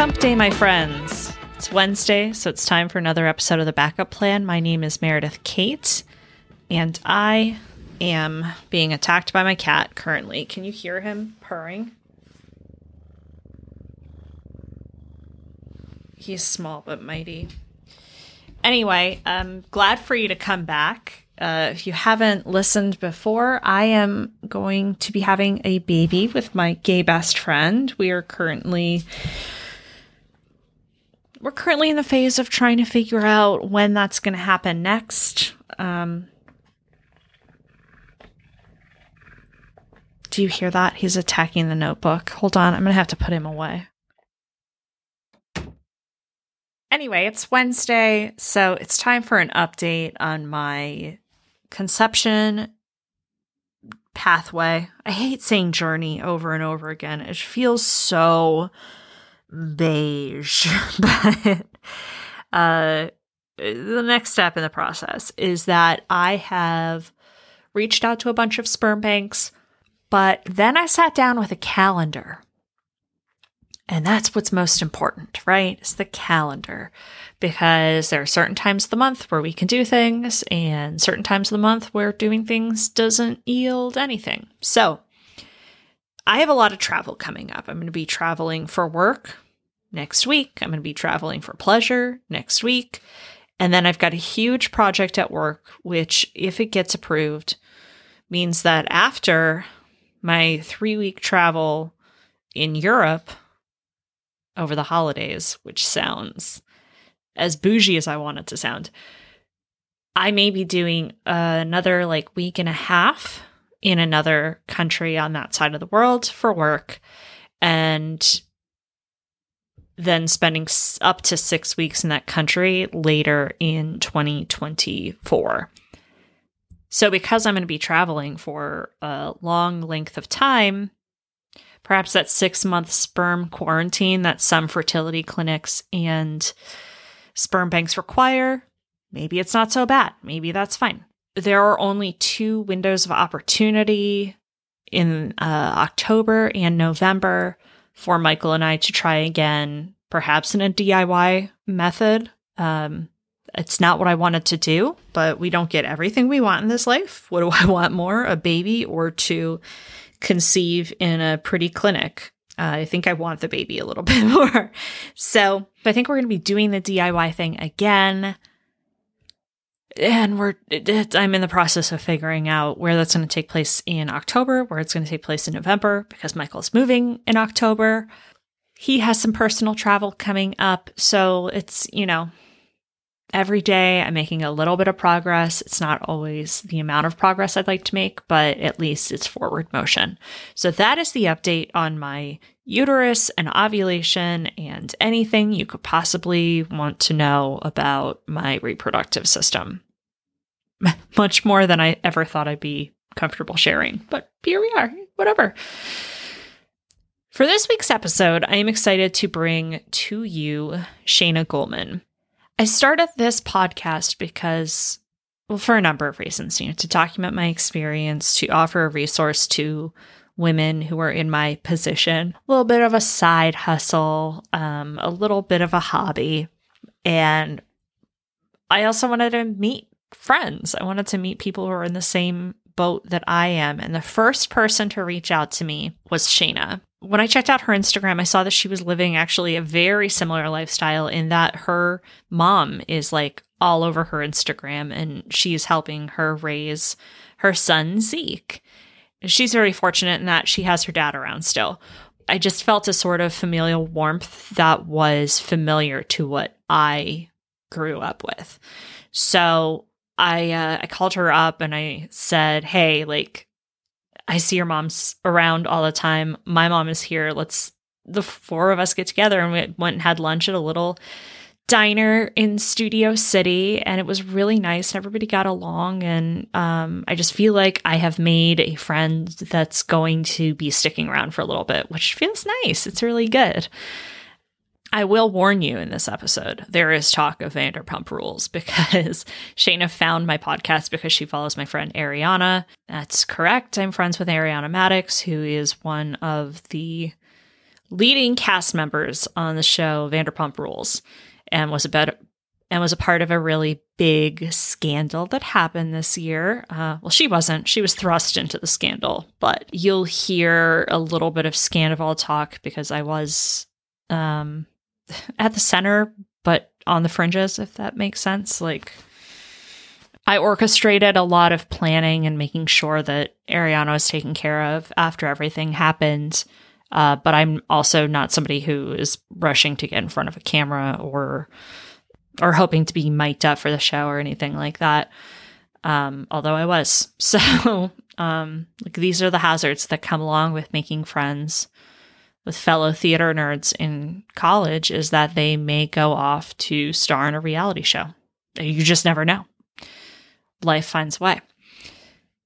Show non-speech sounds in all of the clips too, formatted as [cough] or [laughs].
hump day, my friends. It's Wednesday, so it's time for another episode of the Backup Plan. My name is Meredith Kate, and I am being attacked by my cat currently. Can you hear him purring? He's small but mighty. Anyway, I'm glad for you to come back. Uh, if you haven't listened before, I am going to be having a baby with my gay best friend. We are currently we're currently in the phase of trying to figure out when that's going to happen next. Um, do you hear that? He's attacking the notebook. Hold on, I'm going to have to put him away. Anyway, it's Wednesday, so it's time for an update on my conception pathway. I hate saying journey over and over again. It feels so beige. [laughs] but uh, the next step in the process is that I have reached out to a bunch of sperm banks, but then I sat down with a calendar. And that's what's most important, right? It's the calendar because there are certain times of the month where we can do things and certain times of the month where doing things doesn't yield anything. So I have a lot of travel coming up. I'm going to be traveling for work next week. I'm going to be traveling for pleasure next week. And then I've got a huge project at work, which, if it gets approved, means that after my three week travel in Europe over the holidays, which sounds as bougie as I want it to sound, I may be doing another like week and a half in another country on that side of the world for work. And then spending up to six weeks in that country later in 2024. So, because I'm going to be traveling for a long length of time, perhaps that six month sperm quarantine that some fertility clinics and sperm banks require, maybe it's not so bad. Maybe that's fine. There are only two windows of opportunity in uh, October and November for Michael and I to try again, perhaps in a DIY method. Um, it's not what I wanted to do, but we don't get everything we want in this life. [laughs] What do I want more? A baby or to conceive in a pretty clinic? Uh, I think I want the baby a little [laughs] bit more. So I think we're going to be doing the DIY thing again. And we're, I'm in the process of figuring out where that's going to take place in October, where it's going to take place in November, because Michael's moving in October. He has some personal travel coming up. So it's, you know, every day I'm making a little bit of progress. It's not always the amount of progress I'd like to make, but at least it's forward motion. So that is the update on my uterus and ovulation and anything you could possibly want to know about my reproductive system. [laughs] Much more than I ever thought I'd be comfortable sharing, but here we are, whatever. For this week's episode, I am excited to bring to you Shaina Goelman. I started this podcast because, well, for a number of reasons, you know, to document my experience, to offer a resource to women who are in my position, a little bit of a side hustle, um, a little bit of a hobby. And I also wanted to meet friends. I wanted to meet people who are in the same boat that I am. And the first person to reach out to me was Shaina when I checked out her Instagram, I saw that she was living actually a very similar lifestyle in that her mom is like all over her Instagram and she's helping her raise her son Zeke. She's very fortunate in that she has her dad around still. I just felt a sort of familial warmth that was familiar to what I grew up with. So I uh, I called her up and I said, "Hey, like I see your mom's around all the time. My mom is here. Let's the four of us get together and we went and had lunch at a little diner in Studio City and it was really nice and everybody got along and um, I just feel like I have made a friend that's going to be sticking around for a little bit, which feels nice. It's really good. I will warn you in this episode, there is talk of Vanderpump Rules [laughs] because Shaina found my podcast because she follows my friend Ariana. That's correct. I'm friends with Ariana Madix, who is one of the leading cast members on the show Vanderpump Rules and was about and was a part of a really big scandal that happened this year. Uh, well, she wasn't. She was thrust into the scandal, but you'll hear a little bit of Scandoval talk because I was um, [laughs] at the center, but on the fringes, if that makes sense. Like, I orchestrated a lot of planning and making sure that Ariana was taken care of after everything happened. Uh, but I'm also not somebody who is rushing to get in front of a camera or or hoping to be mic'd up for the show or anything like that. Um, although I was. [laughs] So um, like these are the hazards that come along with making friends with fellow theater nerds in college is that they may go off to star in a reality show. You just never know. Life finds a way.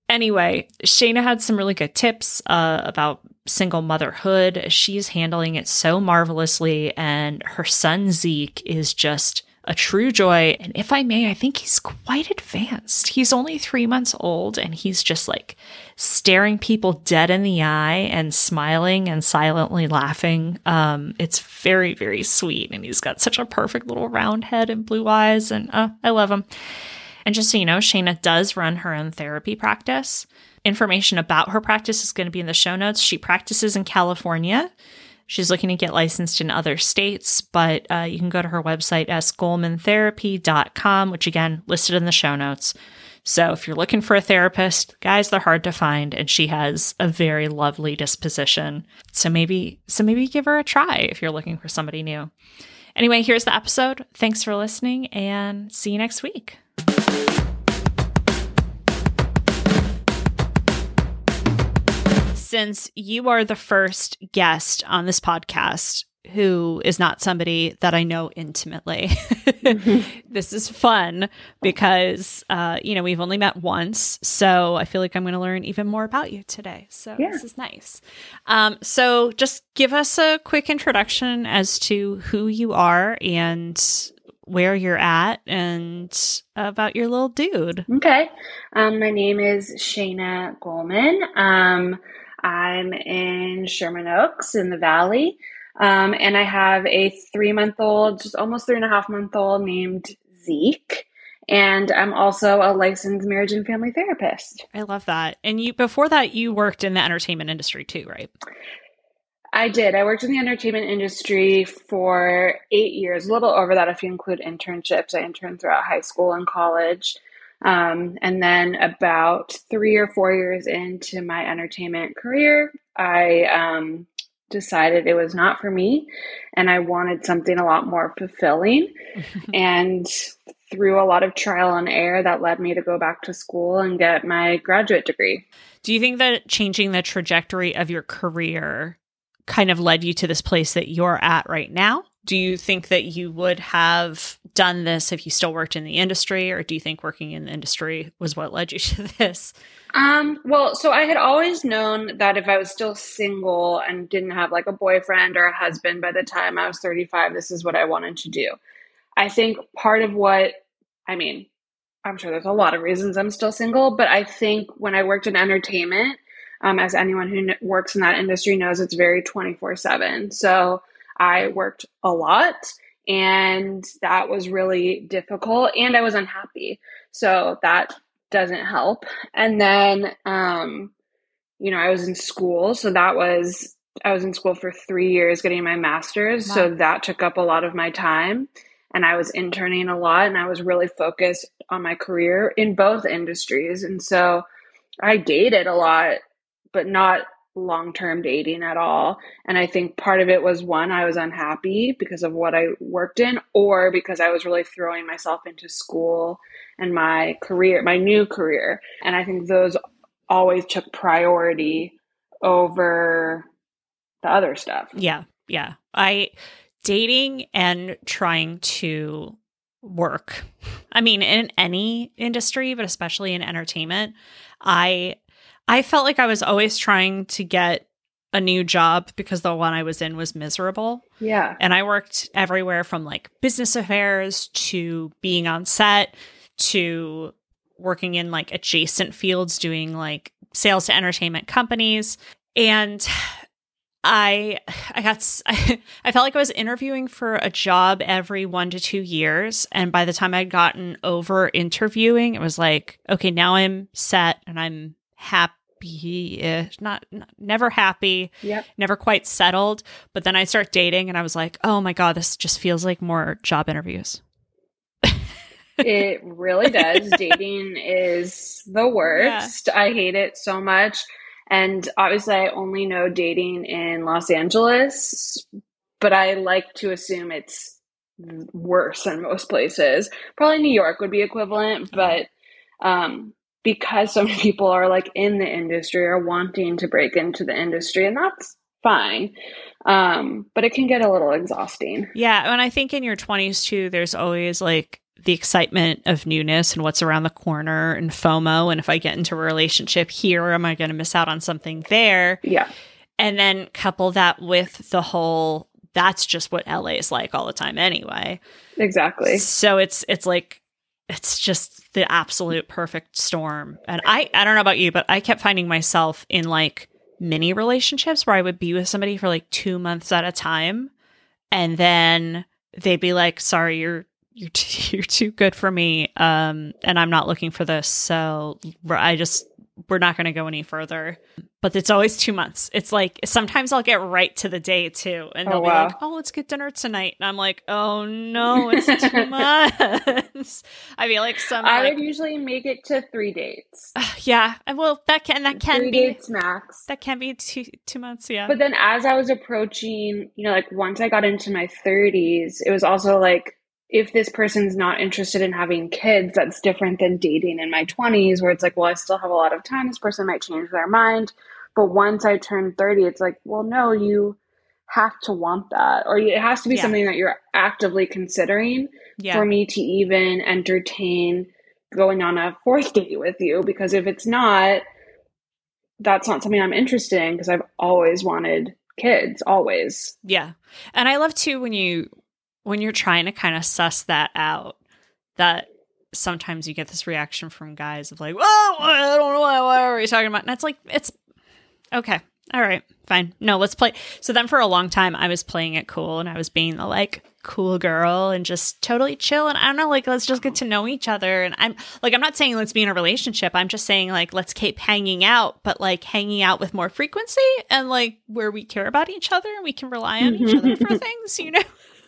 Anyway, Shaina had some really good tips uh, about single motherhood. She's handling it so marvelously, and her son Zeke is just a true joy. And if I may, I think he's quite advanced. He's only three months old and he's just like staring people dead in the eye and smiling and silently laughing. Um, it's very, very sweet. And he's got such a perfect little round head and blue eyes. And uh, I love him. And just so you know, Shaina does run her own therapy practice. Information about her practice is going to be in the show notes. She practices in California. She's looking to get licensed in other states, but uh, you can go to her website, sgoldmantherapy.com, which again, listed in the show notes. So if you're looking for a therapist, guys, they're hard to find, and she has a very lovely disposition. So maybe, so maybe give her a try if you're looking for somebody new. Anyway, here's the episode. Thanks for listening, and see you next week. Since you are the first guest on this podcast who is not somebody that I know intimately. mm-hmm. [laughs] This is fun because, uh, you know, we've only met once. So I feel like I'm going to learn even more about you today. So yeah. this is nice. Um, so just give us a quick introduction as to who you are and where you're at and about your little dude. Okay. Um, my name is Shaina Goelman. Um, I'm in Sherman Oaks in the Valley. Um, and I have a three month old, just almost three and a half month old named Zeke. And I'm also a licensed marriage and family therapist. I love that. And you before that you worked in the entertainment industry too, right? I did. I worked in the entertainment industry for eight years, a little over that if you include internships. I interned throughout high school and college. Um, and then about three or four years into my entertainment career, I um, decided it was not for me and I wanted something a lot more fulfilling. [laughs] and through a lot of trial and error, that led me to go back to school and get my graduate degree. Do you think that changing the trajectory of your career kind of led you to this place that you're at right now? Do you think that you would have done this if you still worked in the industry or do you think working in the industry was what led you [laughs] to this? Um, well so i had always known that if i was still single and didn't have like a boyfriend or a husband by the time i was 35 this is what i wanted to do. I think part of what i mean i'm sure there's a lot of reasons i'm still single but i think when i worked in entertainment um, as anyone who works in that industry knows it's very 24 7 so I worked a lot and that was really difficult and I was unhappy. So that doesn't help. And then um you know, I was in school, so that was I was in school for 3 years getting my masters, wow. so that took up a lot of my time and I was interning a lot and I was really focused on my career in both industries. And so I dated a lot, but not long term dating at all. And I think part of it was one, I was unhappy because of what I worked in, or because I was really throwing myself into school and my career, my new career. And I think those always took priority over the other stuff. Yeah. Yeah. I, dating and trying to work. I mean, in any industry, but especially in entertainment, I I felt like I was always trying to get a new job because the one I was in was miserable. Yeah. And I worked everywhere from like business affairs to being on set to working in like adjacent fields doing like sales to entertainment companies. And I I got I, [laughs] I felt like I was interviewing for a job every 1 to 2 years and by the time I'd gotten over interviewing it was like okay now I'm set and I'm happy not, not never happy yep. never quite settled but then I start dating and I was like oh my god this just feels like more job interviews [laughs] it really does [laughs] dating is the worst yeah. I hate it so much and obviously, I only know dating in Los Angeles, but I like to assume it's worse in most places. Probably New York would be equivalent, but um, because so many [laughs] people are like in the industry or wanting to break into the industry, and that's fine. Um, but it can get a little exhausting. Yeah. And I think in your 20s too, there's always like the excitement of newness and what's around the corner and FOMO. And if I get into a relationship here, am I going to miss out on something there? Yeah. And then couple that with the whole that's just what LA is like all the time anyway. Exactly. So it's it's like it's just the absolute perfect storm. And I I don't know about you, but I kept finding myself in like mini relationships where I would be with somebody for like 2 months at a time and then they'd be like, "Sorry, you're you're [laughs] too, you're too good for me um and i'm not looking for this so i just we're not going to go any further. But it's always two months. It's like sometimes i'll get right to the day too and they'll oh, wow. be like oh let's get dinner tonight. And i'm like oh no it's two [laughs] months. [laughs] I feel like some i like, would usually make it to three dates. Uh, [sighs] yeah well that can that can three be dates max. that can be two two months yeah. But then as i was approaching you know like once i got into my 30s it was also like if this person's not interested in having kids, that's different than dating in my 20s, where it's like, well, I still have a lot of time. This person might change their mind. But once I turn 30, it's like, well, no, you have to want that. Or it has to be yeah. something that you're actively considering yeah. for me to even entertain going on a fourth date with you. Because if it's not, that's not something I'm interested in because I've always wanted kids, always. Yeah. And I love too when you when you're trying to kind of suss that out, that sometimes you get this reaction from guys of like, "Well, I don't know why, why are we talking about?" And it's like, it's okay, all right, fine. No, let's play. So then for a long time, I was playing it cool and I was being the like cool girl and just totally chill. And I don't know, like, let's just get to know each other. And I'm like, I'm not saying let's be in a relationship. I'm just saying, like, let's keep hanging out, but like hanging out with more frequency and like where we care about each other and we can rely on each other mm-hmm. for things, you know?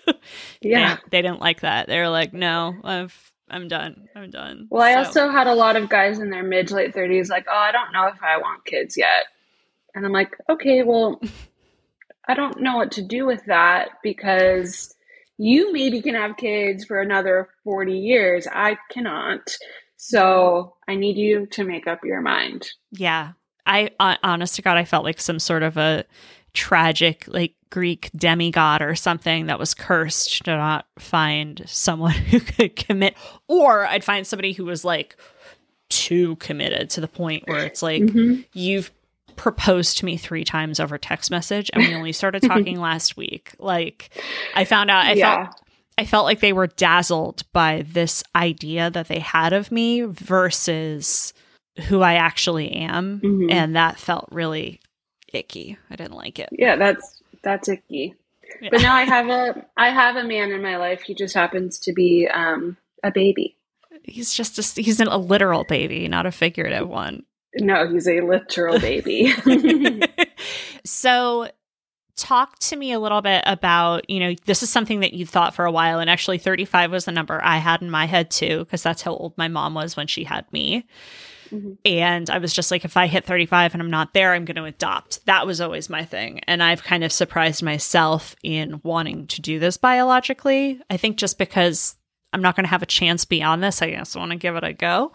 [laughs] yeah. They, they, didn't like that. They were like, no, I've, I'm done. I'm done. Well, I also had a lot of guys in their mid to late 30s like, oh, I don't know if I want kids yet. And I'm like, okay, well, I don't know what to do with that because you maybe can have kids for another 40 years. I cannot. So I need you to make up your mind. Yeah. I, honest to God, I felt like some sort of a tragic, like Greek demigod or something that was cursed to not find someone [laughs] who could commit, or I'd find somebody who was like too committed to the point where it's like mm-hmm. you've proposed to me three times over text message and we only started [laughs] talking last week. Like I found out I yeah. felt I felt like they were dazzled by this idea that they had of me versus who I actually am. Mm-hmm. And that felt really icky. I didn't like it. Yeah, that's that's icky. Yeah. But now I have a I have a man in my life. He just happens to be um, a baby. He's just a, he's a literal baby, not a figurative one. No, he's a literal baby. [laughs] [laughs] so talk to me a little bit about you know this is something that you thought for a while and actually 35 was the number i had in my head too because that's how old my mom was when she had me Mm-hmm. And I was just like, if I hit 35 and I'm not there, I'm going to adopt. That was always my thing. And I've kind of surprised myself in wanting to do this biologically. I think just because I'm not going to have a chance beyond this, I just want to give it a go.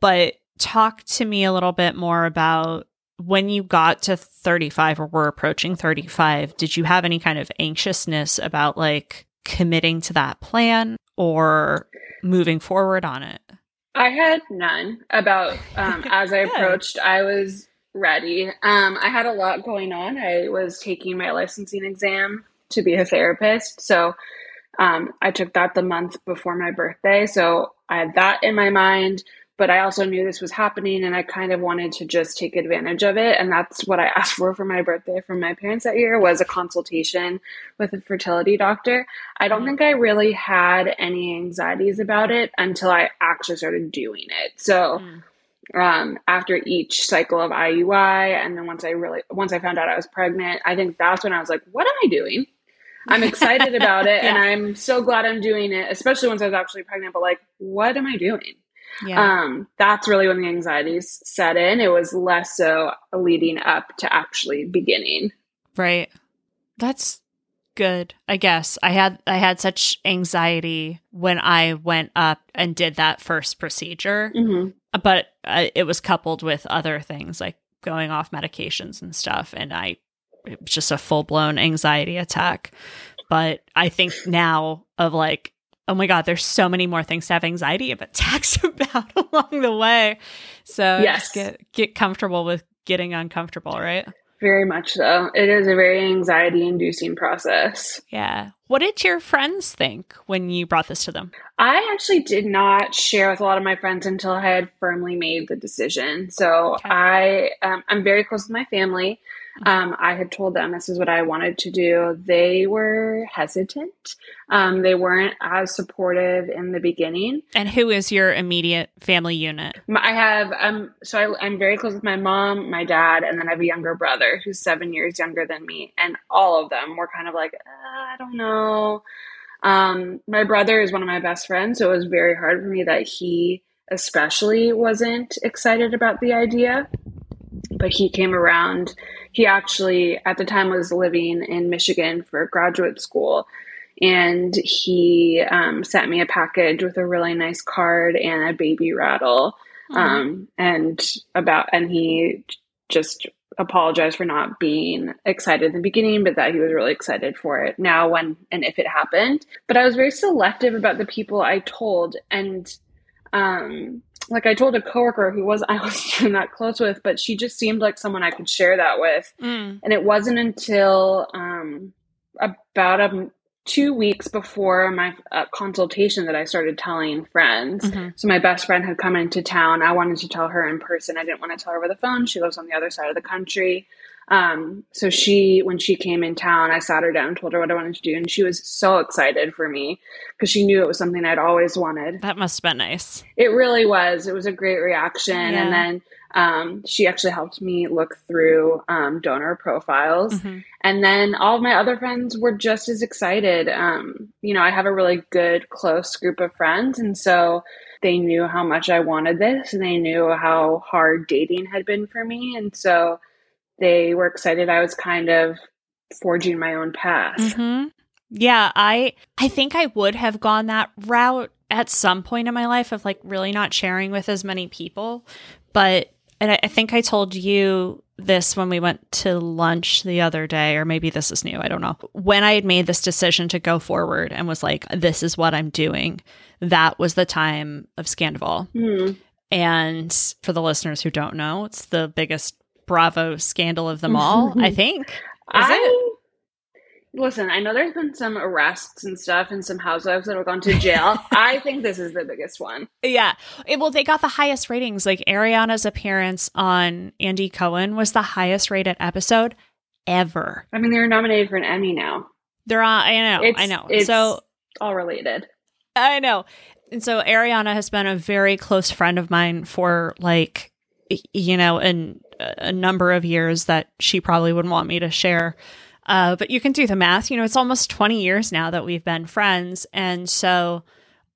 But talk to me a little bit more about when you got to 35 or were approaching 35, did you have any kind of anxiousness about like committing to that plan or moving forward on it? I had none about [laughs] um, as I approached. I was ready. Um, I had a lot going on. I was taking my licensing exam to be a therapist, so um, I took that the month before my birthday. So I had that in my mind. But I also knew this was happening and I kind of wanted to just take advantage of it. And that's what I [laughs] asked for for my birthday from my parents that year was a consultation with a fertility doctor. I don't think I really had any anxieties about it until I actually started doing it. So, mm. um, after each cycle of IUI, and then once I really, once I found out I was pregnant, I think that's when I was like, what am I doing? I'm excited about it [laughs] yeah. and I'm so glad I'm doing it, especially once I was actually pregnant. But like, what am I doing? Yeah. Um, that's really when the anxieties set in. It was less so leading up to actually beginning. Right. That's good. I guess I had I had such anxiety when I went up and did that first procedure, mm-hmm. but uh, it was coupled with other things like going off medications and stuff, and I it was just a full blown anxiety attack. But I think now of like oh my god there's so many more things to have anxiety attacks [laughs] about along the way. So yes. just get get comfortable with getting uncomfortable right? Very much so. It is a very anxiety inducing process. Yeah. What did your friends think when you brought this to them? I actually did not share with a lot of my friends until i had firmly made the decision. So okay. i um, i'm very close with my family um, I had told them this is what I wanted to do. They were hesitant. Um, they weren't as supportive in the beginning. And who is your immediate family unit? I have um, so I, I'm very close with my mom, my dad, and then I have a younger brother who's seven years younger than me. And all of them were kind of like, uh, I don't know. Um, my brother is one of my best friends, so it was very hard for me that he especially wasn't excited about the idea but he came around. He actually, at the time, was living in Michigan for graduate school. And he um, sent me a package with a really nice card and a baby rattle. Um, and about, and he just apologized for not being excited in the beginning, but that he was really excited for it now when and if it happened. But I was very selective about the people I told. And um, like I told a coworker who was I [laughs] wasn't that close with, but she just seemed like someone I could share that with. Mm. And it wasn't until um, about a two weeks before my uh, consultation that I started telling friends. Mm-hmm. So my best friend had come into town. I wanted to tell her in person. I didn't want to tell her over the phone. She lives on the other side of the country. Um, so she, when she came in town, I sat her down and told her what I wanted to do. And she was so excited for me because she knew it was something I'd always wanted. That must have been nice. It really was. It was a great reaction. Yeah. And then, um, she actually helped me look through, um, donor profiles. Mm-hmm. And then all of my other friends were just as excited. Um, you know, I have a really good, close group of friends. And so, they knew how much I wanted this and they knew how hard dating had been for me. And so they were excited I was kind of forging my own path. Mm-hmm. Yeah, I I think I would have gone that route at some point in my life of like really not sharing with as many people, but and I, I think I told you this when we went to lunch the other day, or maybe this is new. I don't know. When I had made this decision to go forward and was like, this is what I'm doing, that was the time of Scandoval. Mm. And for the listeners who don't know, it's the biggest Bravo scandal of them all, [laughs] I think. Is I, it? Listen, I know there's been some arrests and stuff and some housewives that have gone to jail. [laughs] I think this is the biggest one. Yeah. It, well, they got the highest ratings. Like Ariana's appearance on Andy Cohen was the highest rated episode ever. I mean, they're nominated for an Emmy now. They're on, I know, it's, I know. It's so all related. I know. And so Ariana has been a very close friend of mine for like, you know, in a number of years that she probably wouldn't want me to share. Uh, but you can do the math. You know, it's almost 20 years now that we've been friends. And so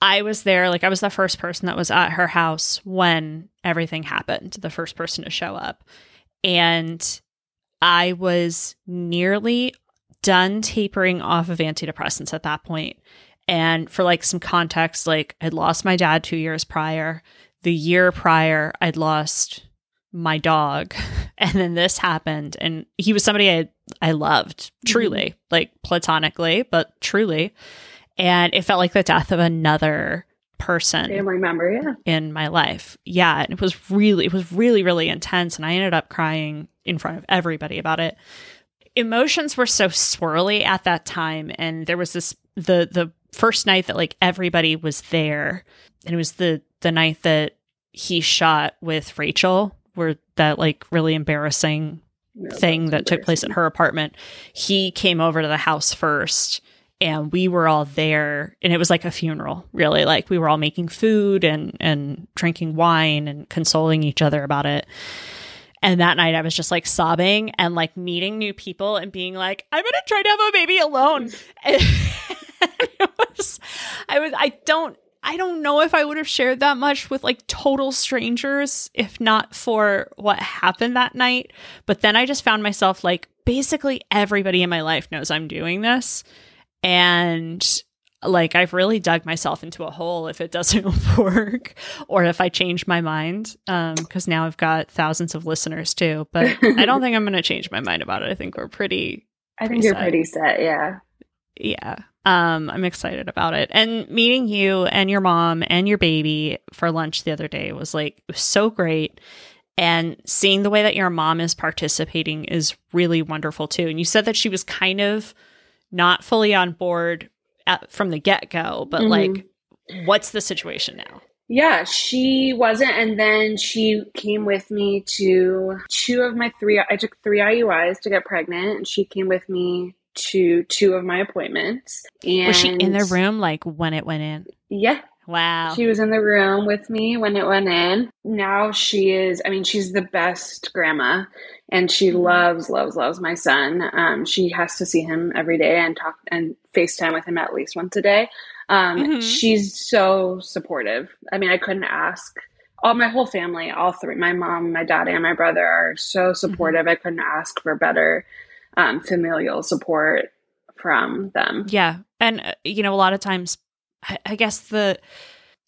I was there, like, I was the first person that was at her house when everything happened, the first person to show up. And I was nearly done tapering off of antidepressants at that point. And for like some context, like I'd lost my dad two years prior. The year prior, I'd lost my dog. [laughs] And then this happened and he was somebody i i loved truly mm-hmm. like platonically but truly. And it felt like the death of another person family member yeah. in my life. Yeah and it was really it was really really intense and i ended up crying in front of everybody about it. Emotions were so swirly at that time and there was this the the first night that like everybody was there and it was the the night that he shot with Rachel, where that like really embarrassing No, thing that took place at her apartment. He came over to the house first and we were all there and it was like a funeral, really. Like we were all making food and and drinking wine and consoling each other about it. And that night I was just like sobbing and like meeting new people and being like, I'm gonna try to have a baby alone. [laughs] Was I was I don't I don't know if I would have shared that much with like total strangers if not for what happened that night. But then I just found myself like basically everybody in my life knows I'm doing this. And like I've really dug myself into a hole if it doesn't [laughs] work or if I change my mind. Um, because now I've got thousands of listeners too. But I don't [laughs] think I'm gonna change my mind about it. I think we're pretty I think pretty you're sad. pretty set. Yeah. yeah um i'm excited about it and meeting you and your mom and your baby for lunch the other day was like was so great and seeing the way that your mom is participating is really wonderful too and you said that she was kind of not fully on board at, from the get-go but Mhm. like what's the situation now Yeah, she wasn't. And then she came with me to two of my three, I took three IUIs to get pregnant. And she came with me to two of my appointments. And was she in the room like when it went in Yeah. wow She was in the room with me when it went in. Now she is, I mean, she's the best grandma and she Mhm. loves, loves, loves my son. Um, she has to see him every day and talk and FaceTime with him at least once a day. Um, Mhm. She's so supportive. I mean, I couldn't ask. All my whole family, all three, my mom, my dad, and my brother are so supportive. I couldn't ask for better um, familial support from them. Yeah, and uh, you know, a lot of times, I, I guess the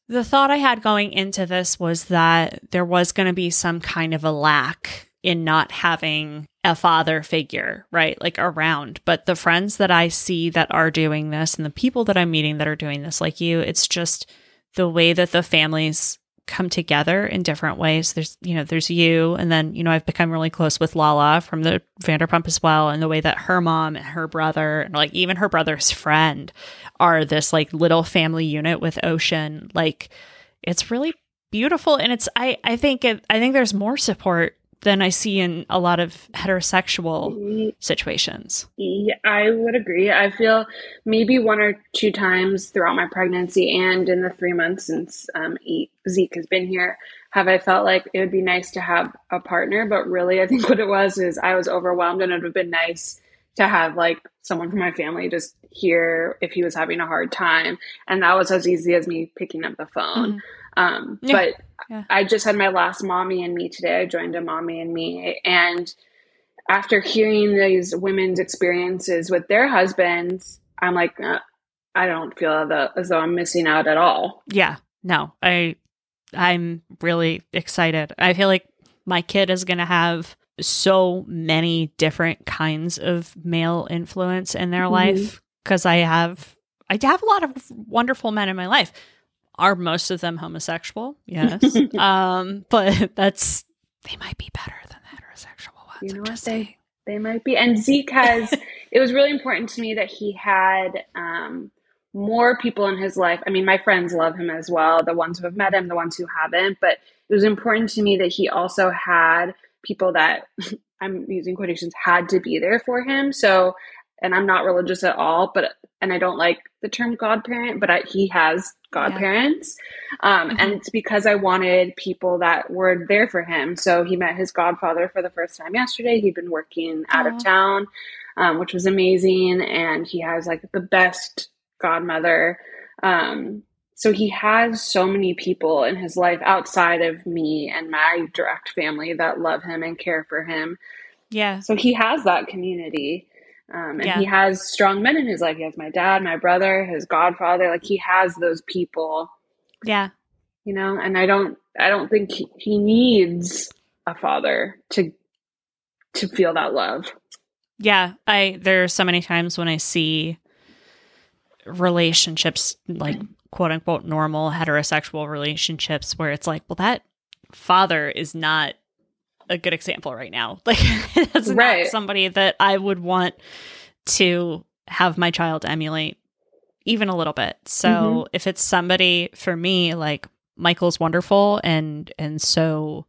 the thought I had going into this was that there was going to be some kind of a lack in not having a father figure, right? Like around. But the friends that I see that are doing this and the people that I'm meeting that are doing this, like you, it's just the way that the families come together in different ways. There's, you know, there's you, and then, you know, I've become really close with Lala from the Vanderpump as well, and the way that her mom and her brother, and like even her brother's friend, are this like little family unit with Ocean. Like, it's really beautiful, and it's I I think it, I think there's more support than I see in a lot of heterosexual situations. Yeah, I would agree. I feel maybe one or two times throughout my pregnancy and in the three months since um, Zeke has been here, have I felt like it would be nice to have a partner. But really, I [laughs] think what it was is I was overwhelmed, and it would have been nice to have like someone from my family just here if he was having a hard time, and that was as easy as me picking up the phone. Um, Yeah. But Yeah. I just had my last mommy and me today. I joined a mommy and me, and after hearing these women's experiences with their husbands, I'm like, uh, I don't feel the, as though I'm missing out at all. Yeah. No, I I'm really excited. I feel like my kid is going to have so many different kinds of male influence in their Mhm. life cuz I have I have a lot of wonderful men in my life. Are most of them homosexual? Yes. [laughs] um but [laughs] that's they might be better than the heterosexual ones. You know what? They-. They might be. And Zeke has, [laughs] it was really important to me that he had um, more people in his life. I mean, my friends love him as well, the ones who have met him, the ones who haven't. But it was important to me that he also had people that I'm using quotations had to be there for him. So, and I'm not religious at all, but, and I don't like the term godparent, but I, he has godparents. Um, Mhm. And it's because I wanted people that were there for him. So he met his godfather for the first time yesterday. He'd been working out Aw. of town, um, which was amazing. And he has like the best godmother. Um, so he has so many people in his life outside of me and my direct family that love him and care for him. Yeah. So he has that community. Um, and Yeah. he has strong men in his life. He has my dad, my brother, his godfather. Like he has those people, Yeah. you know. And I don't, I don't think he, he needs a father to to feel that love. Yeah, I there are so many times when I see relationships like quote unquote normal heterosexual relationships where it's like, well, that father is not a good example right now. [laughs] Like that's Right. not somebody that I would want to have my child emulate even a little bit. So Mhm. if it's somebody for me like Michael's wonderful and and so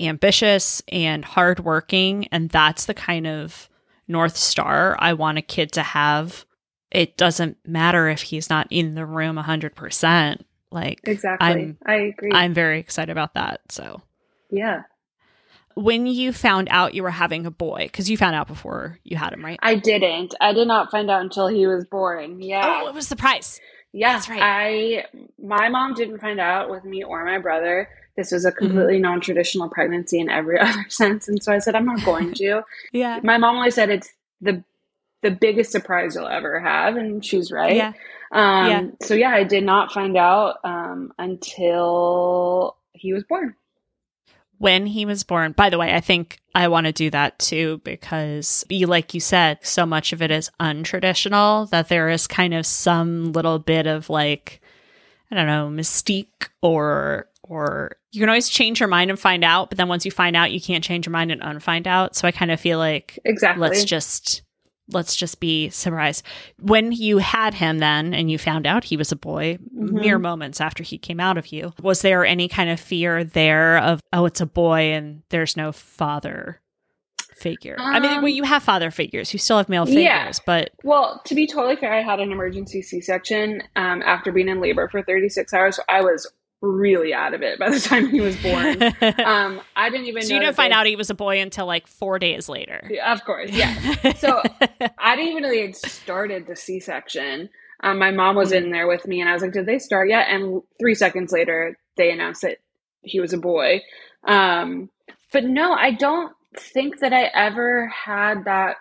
ambitious and hardworking, and that's the kind of north star I want a kid to have. It doesn't matter if he's not in the room hundred percent. Like exactly, I'm, I agree. I'm very excited about that. So yeah. When you found out you were having a boy, because you found out before you had him, right? I didn't. I did not find out until he was born. Yeah. Oh, it was surprise. Yeah, That's right. I my mom didn't find out with me or my brother. This was a mm-hmm. completely mm-hmm. non-traditional pregnancy in every [laughs] other sense, and so I said I'm not going to. [laughs] yeah. My mom always said it's the the biggest surprise you'll ever have, and she's right. Yeah. Um, yeah. So yeah, I did not find out um, until he was born when he was born. By the way, I think I want to do that too because, like you said, so much of it is untraditional that there is kind of some little bit of like, I don't know, mystique or or you can always change your mind and find out, but then once you find out, you can't change your mind and unfind out. So I kind of feel like exactly let's just let's just be surprised. When you had him then and you found out he was a boy, mm-hmm. mere moments after he came out of you, was there any kind of fear there of, oh, it's a boy and there's no father figure? Um, I mean, well, um, you have father figures, you still have male figures, yeah. but. Well, to be totally fair, I had an emergency C section um, after being in labor for 36 hours. So I was really out of it by the [laughs] time he was born. [laughs] um, I didn't even. So you didn't find out he was a boy until like four days later. Yeah, of course, yeah. [laughs] so I didn't even know really started the C section. Um, my mom was in there with me, and I was like, "Did they start yet?" And three seconds later, they announced that he was a boy. Um, but no, I don't think that I ever had that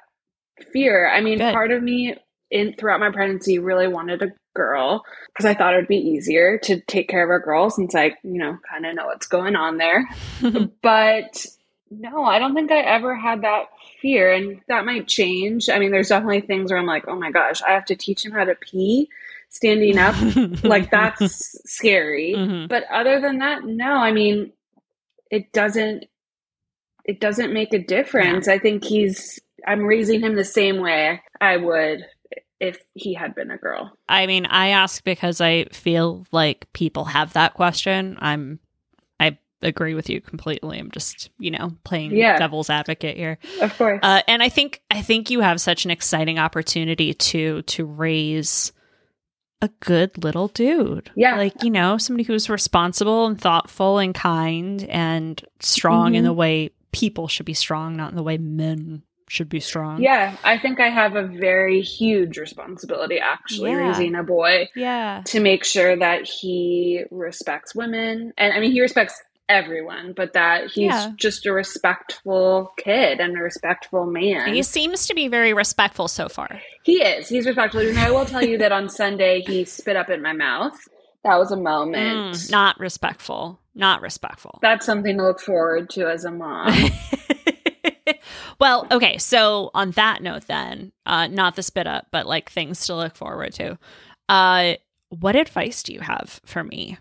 fear. I mean, Good. part of me in throughout my pregnancy really wanted a girl because I thought it would be easier to take care of a girl since I, you know, kind of know what's going on there. [laughs] but no, I don't think I ever had that fear and that might change. I mean, there's definitely things where I'm like, "Oh my gosh, I have to teach him how to pee." Standing up, [laughs] like that's scary. Mm-hmm. But other than that, no. I mean, it doesn't it doesn't make a difference. I think he's I'm raising him the same way I would if he had been a girl? I mean, I ask because I feel like people have that question. I'm I agree with you completely. I'm just, you know, playing yeah. devil's advocate here. Of course. Uh, and I think I think you have such an exciting opportunity to to raise a good little dude. Yeah. Like, you know, somebody who's responsible and thoughtful and kind and strong mm-hmm. in the way people should be strong, not in the way men should be strong. Yeah, I think I have a very huge responsibility actually yeah. raising a boy. Yeah. To make sure that he respects women. And I mean he respects everyone, but that he's yeah. just a respectful kid and a respectful man. He seems to be very respectful so far. He is. He's respectful. And I will tell you that on Sunday he spit up in my mouth. That was a moment. Mm, not respectful. Not respectful. That's something to look forward to as a mom. [laughs] well, okay. So on that note, then, uh, not the spit up, but like things to look forward to. Uh, what advice do you have for me?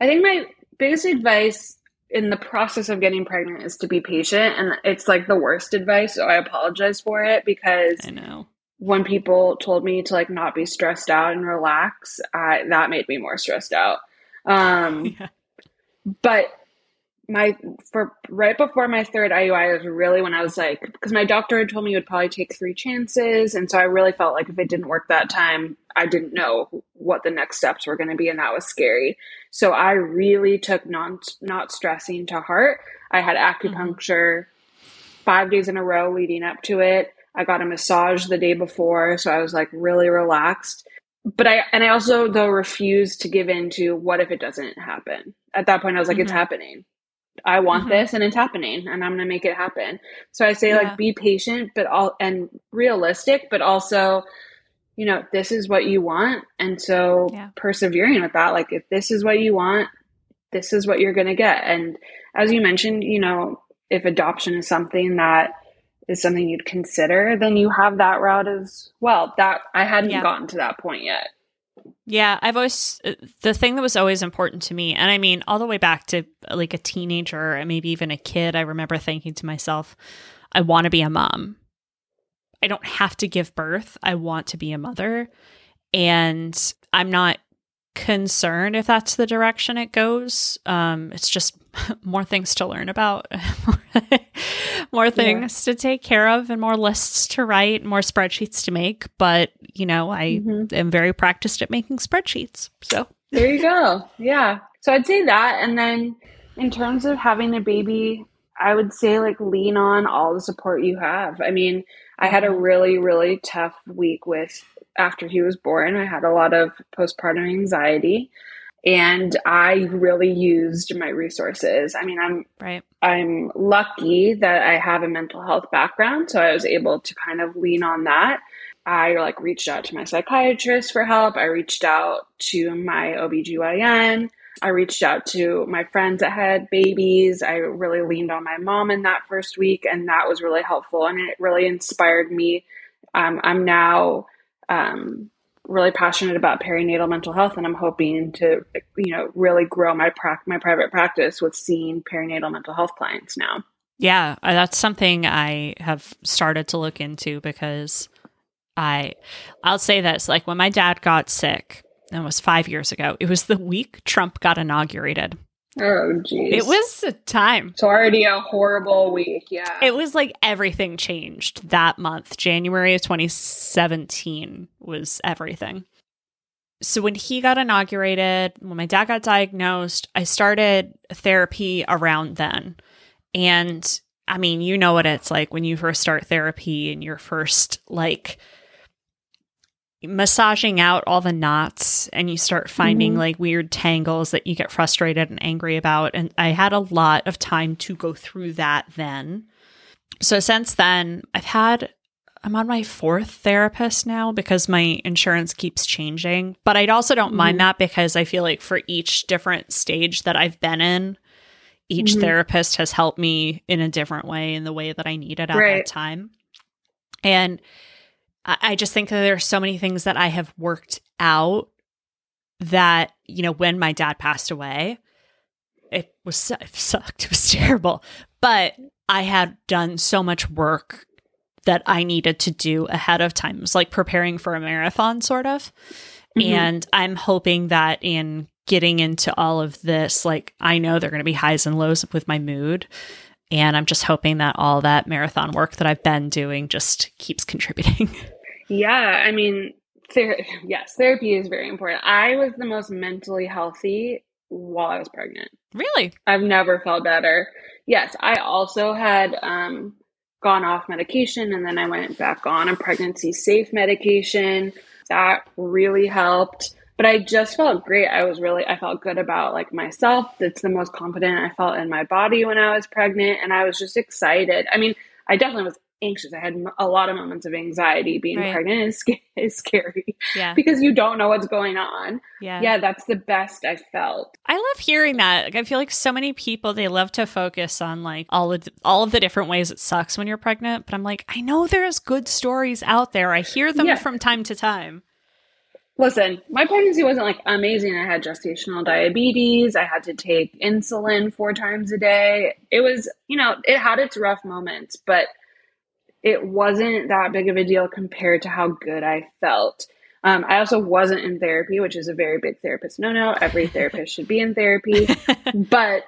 I think my biggest advice in the process of getting pregnant is to be patient, and it's like the worst advice. So I apologize for it because I know when people told me to like not be stressed out and relax, I, that made me more stressed out. Um, [laughs] yeah. But my for right before my third IUI was really when I was like because my doctor had told me it would probably take three chances and so I really felt like if it didn't work that time I didn't know what the next steps were going to be and that was scary. So I really took not not stressing to heart. I had mm-hmm. acupuncture mm-hmm. 5 days in a row leading up to it. I got a massage the day before so I was like really relaxed. But I and I also though refused to give in to what if it doesn't happen. At that point I was like mm-hmm. it's happening I want mm-hmm. this and it's happening and I'm going to make it happen. So I say yeah. like be patient but all and realistic but also you know this is what you want and so yeah. persevering with that like if this is what you want this is what you're going to get and as you mentioned you know if adoption is something that is something you'd consider then you have that route as well that I hadn't yeah. gotten to that point yet yeah, I've always uh, the thing that was always important to me, and I mean all the way back to like a teenager maybe even a kid. I remember thinking to myself, I want to be a mom. I don't have to give birth. I want to be a mother, and I'm not concerned if that's the direction it goes. Um, it's just [laughs] more things to learn about, [laughs] more things yeah. to take care of, and more lists to write, more spreadsheets to make. But, you know, I mm-hmm. am very practiced at making spreadsheets. So there you go. Yeah. So I'd say that. And then in terms of having a baby, I would say like lean on all the support you have. I mean, I had a really, really tough week with after he was born. I had a lot of postpartum anxiety and I really used my resources. I mean, I'm right. I'm lucky that I have a mental health background, so I was able to kind of lean on that. I like reached out to my psychiatrist for help. I reached out to my OBGYN. I reached out to my friends that had babies. I really leaned on my mom in that first week, and that was really helpful. And it really inspired me. Um, I'm now um, really passionate about perinatal mental health, and I'm hoping to, you know, really grow my pra- my private practice with seeing perinatal mental health clients now. Yeah, uh, that's something I have started to look into because I, I'll say this: like when my dad got sick, that was five years ago. It was the week Trump got inaugurated. Oh, geez. It was a time. It's already a horrible week. Yeah. It was like everything changed that month. January of 2017 was everything. So when he got inaugurated, when my dad got diagnosed, I started therapy around then. And I mean, you know what it's like when you first start therapy and you're first like massaging out all the knots and you start finding mm-hmm. like weird tangles that you get frustrated and angry about. And I had a lot of time to go through that then. So since then, I've had, I'm on my fourth therapist now because my insurance keeps changing. But I also don't mm-hmm. mind that because I feel like for each different stage that I've been in, each mm-hmm. therapist has helped me in a different way in the way that I needed at right. that time. And I just think that there are so many things that I have worked out that, you know, when my dad passed away, it was [laughs] it sucked. It was terrible. But I had done so much work that I needed to do ahead of time. It was like preparing for a marathon, sort of. Mm-hmm. And I'm hoping that in getting into all of this, like, I know there are going to be highs and lows with my mood. And I'm just hoping that all that marathon work that I've been doing just keeps contributing. [laughs] Yeah, I mean, ther- [sighs] yes, therapy is very important. I was the most mentally healthy while I was pregnant. Really? I've never felt better. Yes, I also had um, gone off medication and then I went back on a pregnancy safe medication. That really helped. But I just felt great. I was really, I felt good about like myself. It's the most confident I felt in my body when I was pregnant. And I was just excited. I mean, I definitely was anxious. I had a lot of moments of anxiety. Being right. pregnant is, [laughs] is scary yeah. because you don't know what's going on. Yeah. Yeah, that's the best I felt. I love hearing that. Like, I feel like so many people they love to focus on like all of all of the different ways it sucks when you're pregnant, but I'm like, I know there's good stories out there. I hear them yeah. from time to time. Listen, my pregnancy wasn't like amazing. I had gestational diabetes. I had to take insulin four times a day. It was, you know, it had its rough moments, but it wasn't that big of a deal compared to how good I felt. Um, I also wasn't in therapy, which is a very big therapist no no. Every [laughs] therapist should be in therapy. [laughs] but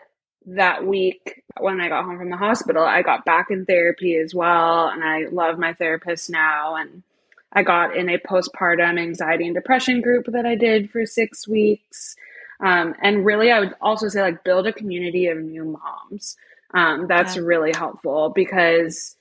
that week, when I got home from the hospital, I got back in therapy as well. And I love my therapist now. And I got in a postpartum anxiety and depression group that I did for six weeks. Um, and really, I would also say, like, build a community of new moms. Um, that's yeah. really helpful because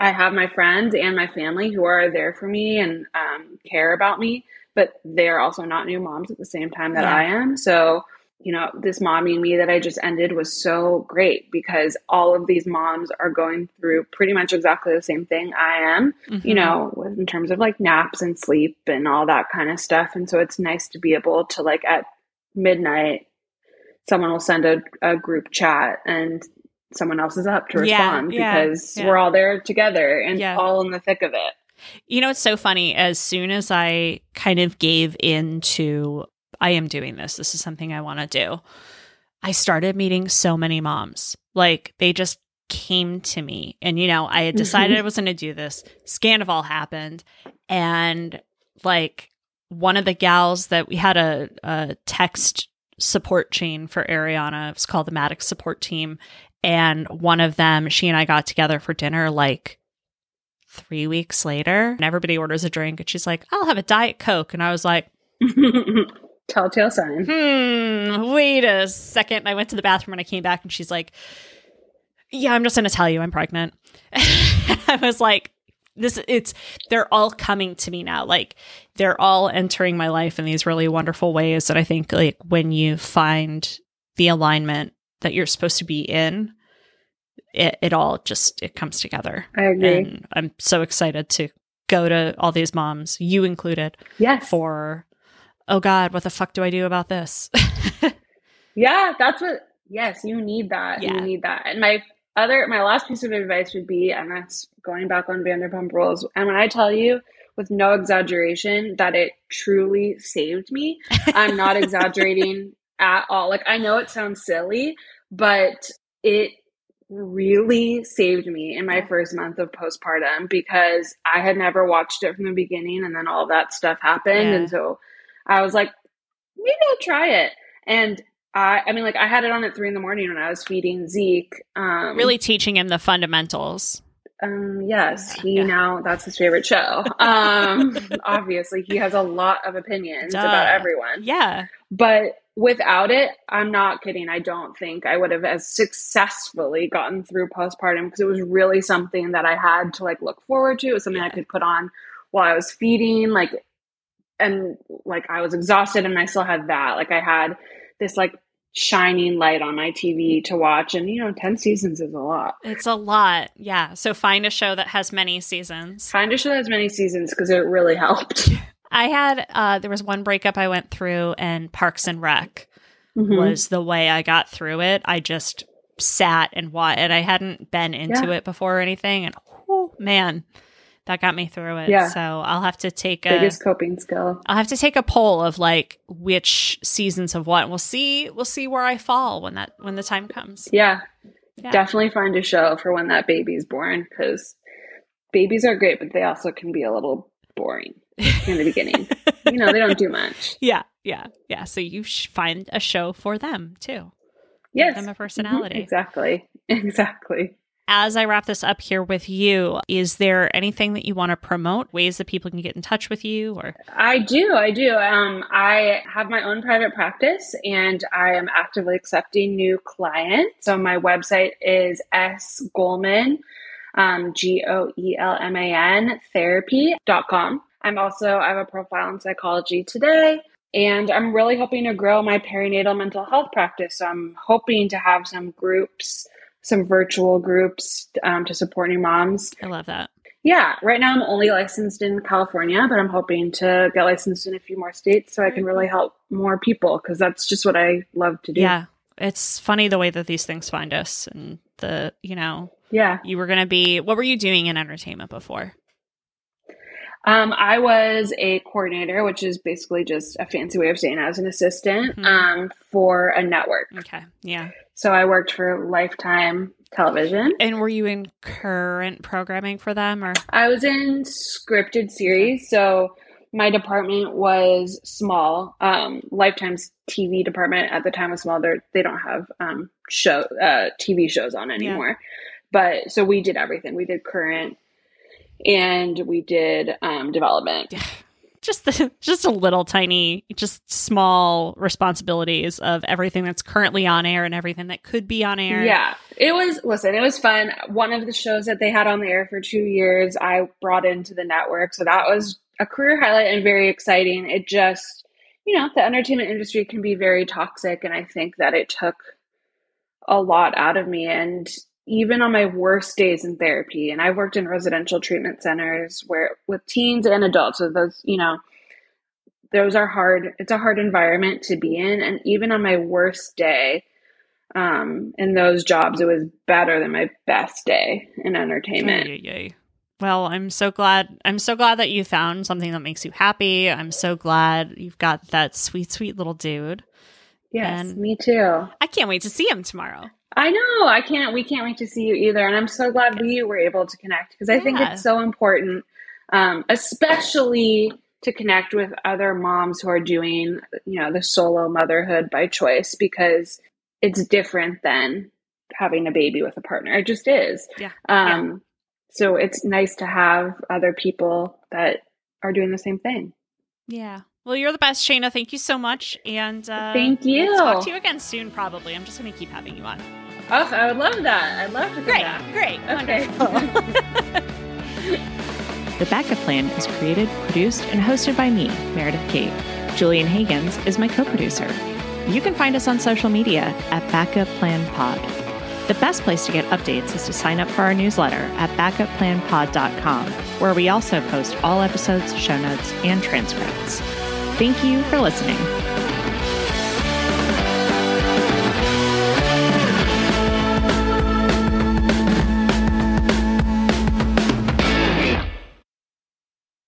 I have my friends and my family who are there for me and um, care about me, but they're also not new moms at the same time that yeah. I am. So, you know, this mommy and me that I just ended was so great because all of these moms are going through pretty much exactly the same thing I am, mm-hmm. you know, in terms of like naps and sleep and all that kind of stuff. And so it's nice to be able to, like, at midnight, someone will send a, a group chat and someone else is up to respond yeah, because yeah. we're all there together and all in the thick of it. You know, it's so funny. As soon as I kind of gave in to, I am doing this, this is something I want to do, I started meeting so many moms. Like they just came to me. And, you know, I had mm-hmm. decided I was going to do this. Scandoval happened. And like one of the gals that we had a, a text support chain for Ariana. It was called the Madix support team. And one of them, she and I got together for dinner like three weeks later. And everybody orders a drink and she's like, I'll have a Diet Coke. And I was like, [laughs] Telltale sign. hmm, wait a second. I went to the bathroom and I came back and she's like, Yeah, I'm just going to tell you I'm pregnant. [laughs] I was like, this it's they're all coming to me now like they're all entering my life in these really wonderful ways that i think like when you find the alignment that you're supposed to be in it, it all just it comes together I agree. and i'm so excited to go to all these moms you included yes. for oh god what the fuck do i do about this [laughs] Yeah, that's what. Yes, you need that. Yeah. You need that. And my other, my last piece of advice would be, and that's going back on Vanderpump Rules. And when I tell you, with no exaggeration, that it truly saved me, I'm not [laughs] exaggerating at all. Like I know it sounds silly, but it really saved me in my first month of postpartum because I had never watched it from the beginning, and then all that stuff happened, Yeah. and so I was like, maybe I'll try it. And I, I mean, like I had it on at three in the morning when I was feeding Zeke. Um, really teaching him the fundamentals Um, yes, he Yeah. now that's his favorite show. Um, [laughs] obviously, he has a lot of opinions about everyone. yeah But without it, I'm not kidding. I don't think I would have as successfully gotten through postpartum because it was really something that I had to like look forward to. It was something I could put on while I was feeding, like, and like I was exhausted and I still had that. Like I had this like shining light on my TV to watch, and you know, ten seasons is a lot. it's a lot yeah so find a show that has many seasons Find a show that has many seasons because it really helped. [laughs] I had uh there was one breakup I went through and Parks and Rec Mhm. was the way I got through it. I just sat and watched and I hadn't been into Yeah. it before or anything and whew, man, that got me through it. Yeah. So I'll have to take a biggest coping skill. I'll have to take a poll of like which seasons of what. We'll see we'll see where I fall when that when the time comes. Yeah, Yeah. definitely find a show for when that baby's born because babies are great, but they also can be a little boring in the beginning. you know, they don't do much. [laughs] Yeah, yeah, yeah. So you sh- find a show for them too. Yes, them a Mhm, personality. Exactly. [laughs] Exactly. As I wrap this up here with you, is there anything that you want to promote? Ways that people can get in touch with you, or I do. I do. Um, I have my own private practice and I am actively accepting new clients. So my website is S Goelman, um, G O E L M A N therapy.com. I'm also, I have a profile in psychology today. And I'm really hoping to grow my perinatal mental health practice. So I'm hoping to have some groups, some virtual groups um, to support new moms I love that. yeah, right now I'm only licensed in California, but I'm hoping to get licensed in a few more states so I can really help more people because that's just what I love to do. Yeah, it's funny the way that these things find us, and the you know Yeah. you were gonna be. What were you doing in entertainment before? Um, I was a coordinator, which is basically just a fancy way of saying I was an assistant Mhm. um, for a network. Okay, yeah. So I worked for Lifetime Television. And were you in current programming for them, or I was in scripted series, so my department was small. Um, Lifetime's TV department at the time was small. They're, they don't have um, show uh, TV shows on anymore, but so we did everything. We did current, and we did um, development. just the, [laughs] just a little tiny, just small responsibilities of everything that's currently on air and everything that could be on air? Yeah, it was. Listen, it was fun. One of the shows that they had on the air for two years, I brought into the network, so that was a career highlight and very exciting. It just, you know, the entertainment industry can be very toxic, and I think that it took a lot out of me. And even on my worst days in therapy, and I've worked in residential treatment centers where with teens and adults, so those, you know, those are hard. It's a hard environment to be in, and even on my worst day um, in those jobs, it was better than my best day in entertainment. Ay, ay, ay. Well, I'm so glad. I'm so glad that you found something that makes you happy. I'm so glad you've got that sweet, sweet little dude. Yes, And- me too. I can't wait to see him tomorrow. I know. I can't. We can't wait to see you either, and I'm so glad we were able to connect because I think it's so important, um, especially to connect with other moms who are doing, you know, the solo motherhood by choice because it's different than having a baby with a partner. It just is. Yeah. Um, yeah. So it's nice to have other people that are doing the same thing. Yeah. Well, you're the best, Shaina. Thank you so much. And uh, thank you. Talk to you again soon, probably. I'm just going to keep having you on. Oh, I would love that. I'd love to come great, back. Great. Okay. the Backup Plan is created, produced, and hosted by me, Meredith Kate. Julian Hagins is my co producer. You can find us on social media at Backup Plan Pod. The best place to get updates is to sign up for our newsletter at backupplanpod.com, where we also post all episodes, show notes, and transcripts. Thank you for listening.